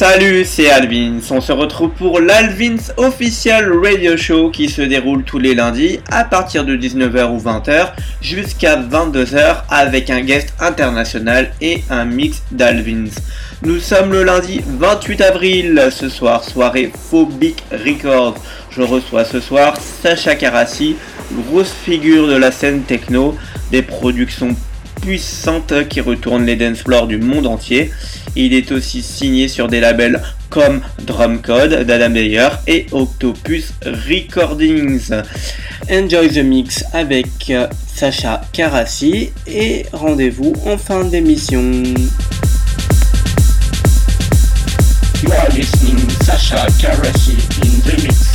Salut, c'est Alvins. On se retrouve pour l'Alvins Official Radio Show qui se déroule tous les lundis à partir de 19h ou 20h jusqu'à 22h avec un guest international et un mix d'Alvins. Nous sommes le lundi 28 avril, ce soir, soirée Phobic Records. Je reçois ce soir Sacha Karassi, grosse figure de la scène techno, des productions puissantes qui retournent les dance floors du monde entier. Il est aussi signé sur des labels comme Drumcode d'Adam Beyer et Octopus Recordings. Enjoy the mix avec Sacha Karassi et rendez-vous en fin d'émission. In the mix.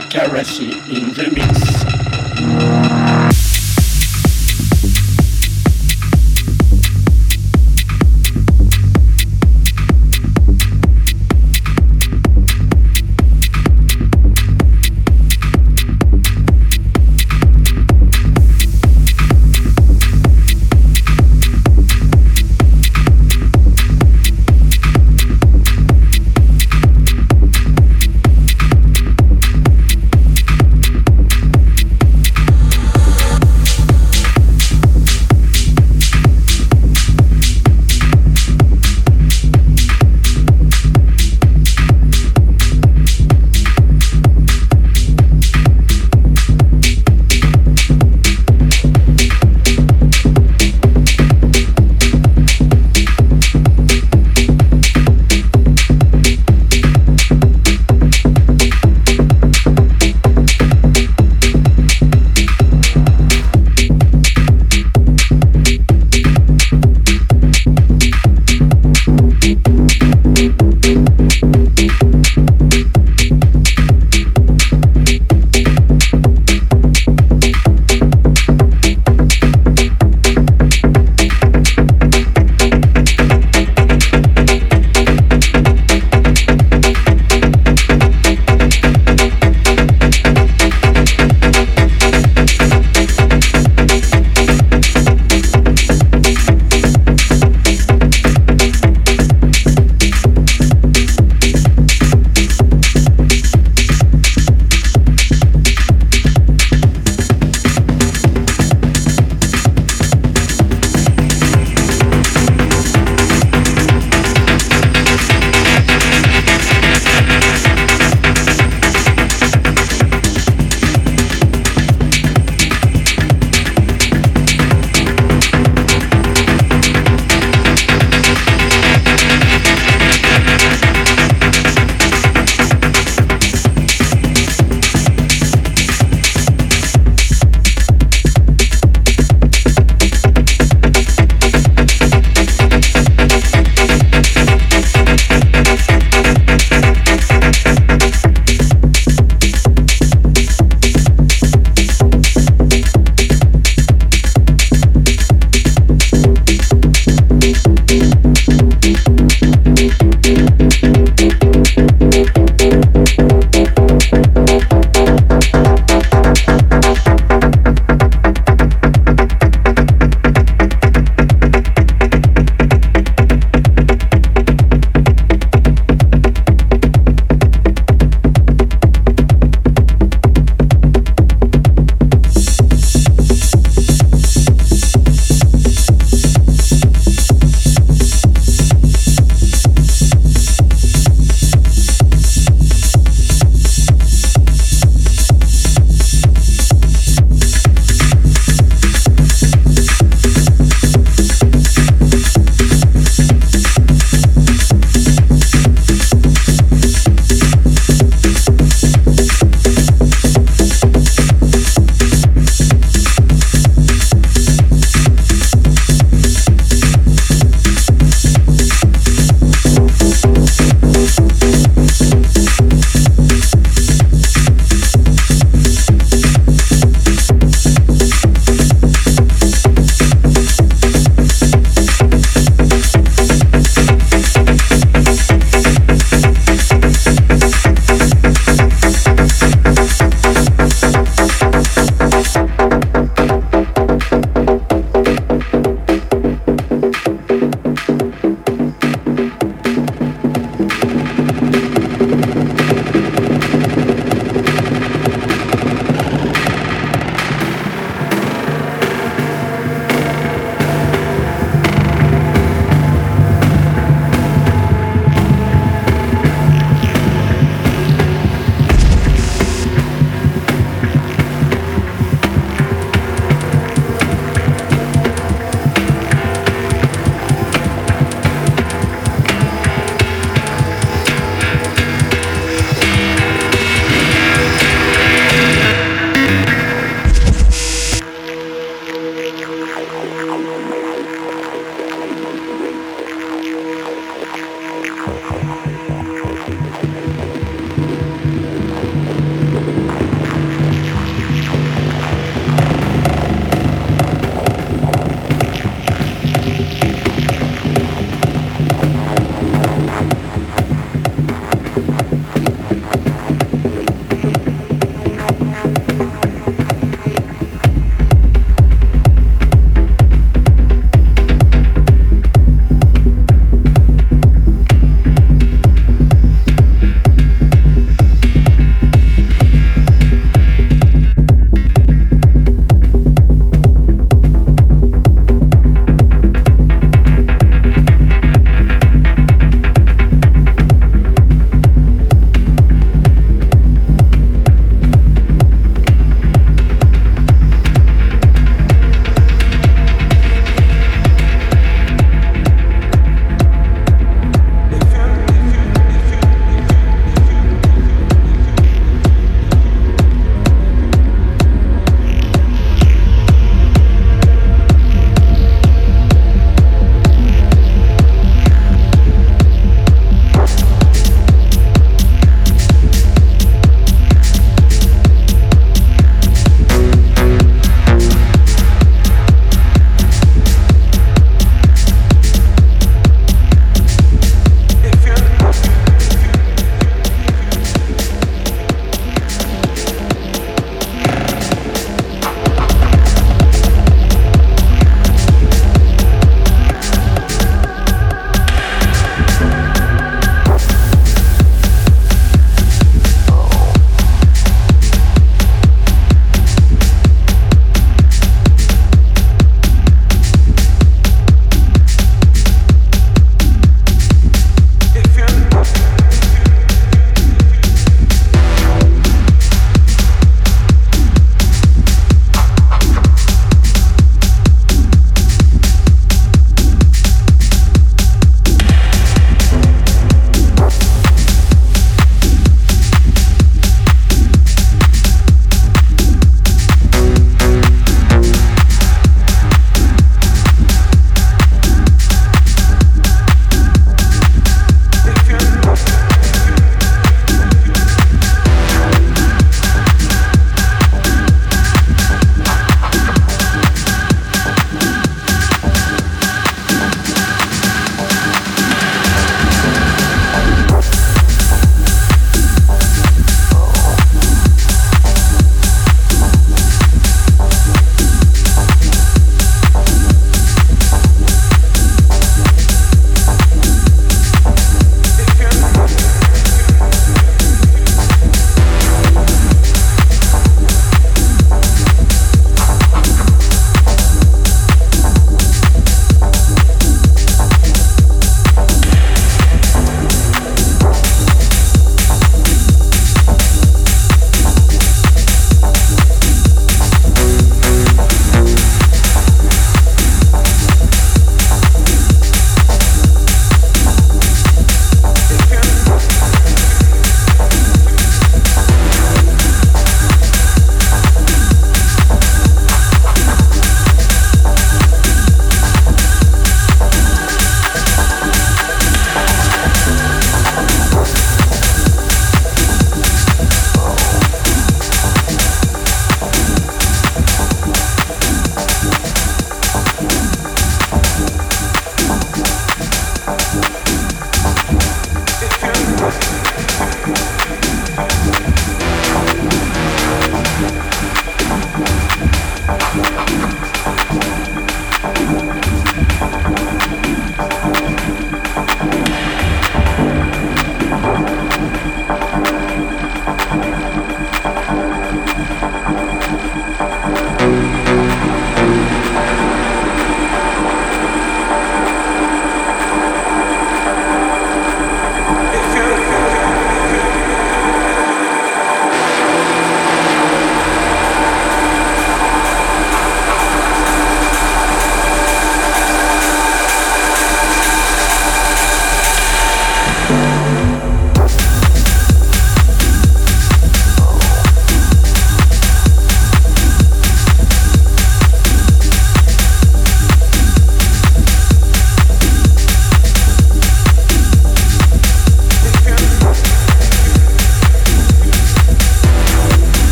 Sasha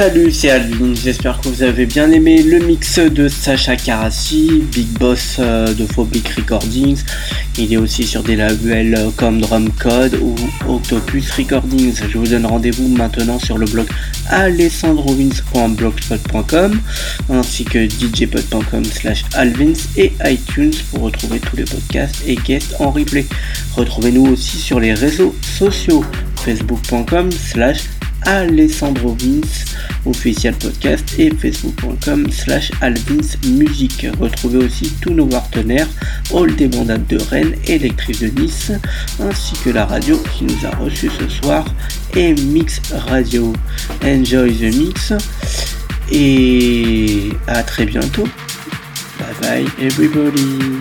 Salut, c'est Alvin. J'espère que vous avez bien aimé le mix de Sacha Karasi, big boss euh, de Phobic Recordings. Il est aussi sur des labels euh, comme Drum Code ou Octopus Recordings. Je vous donne rendez-vous maintenant sur le blog alessandrovins.blogspot.com ainsi que djpod.com slash alvins et iTunes pour retrouver tous les podcasts et guests en replay. Retrouvez-nous aussi sur les réseaux sociaux facebook.com slash Alessandro Vince, officiel podcast, et facebook.com slash Alvins Musique. Retrouvez aussi tous nos partenaires, All des de Rennes et Lectrice de Nice, ainsi que la radio qui nous a reçus ce soir, et Mix Radio. Enjoy the mix, et à très bientôt. Bye bye everybody.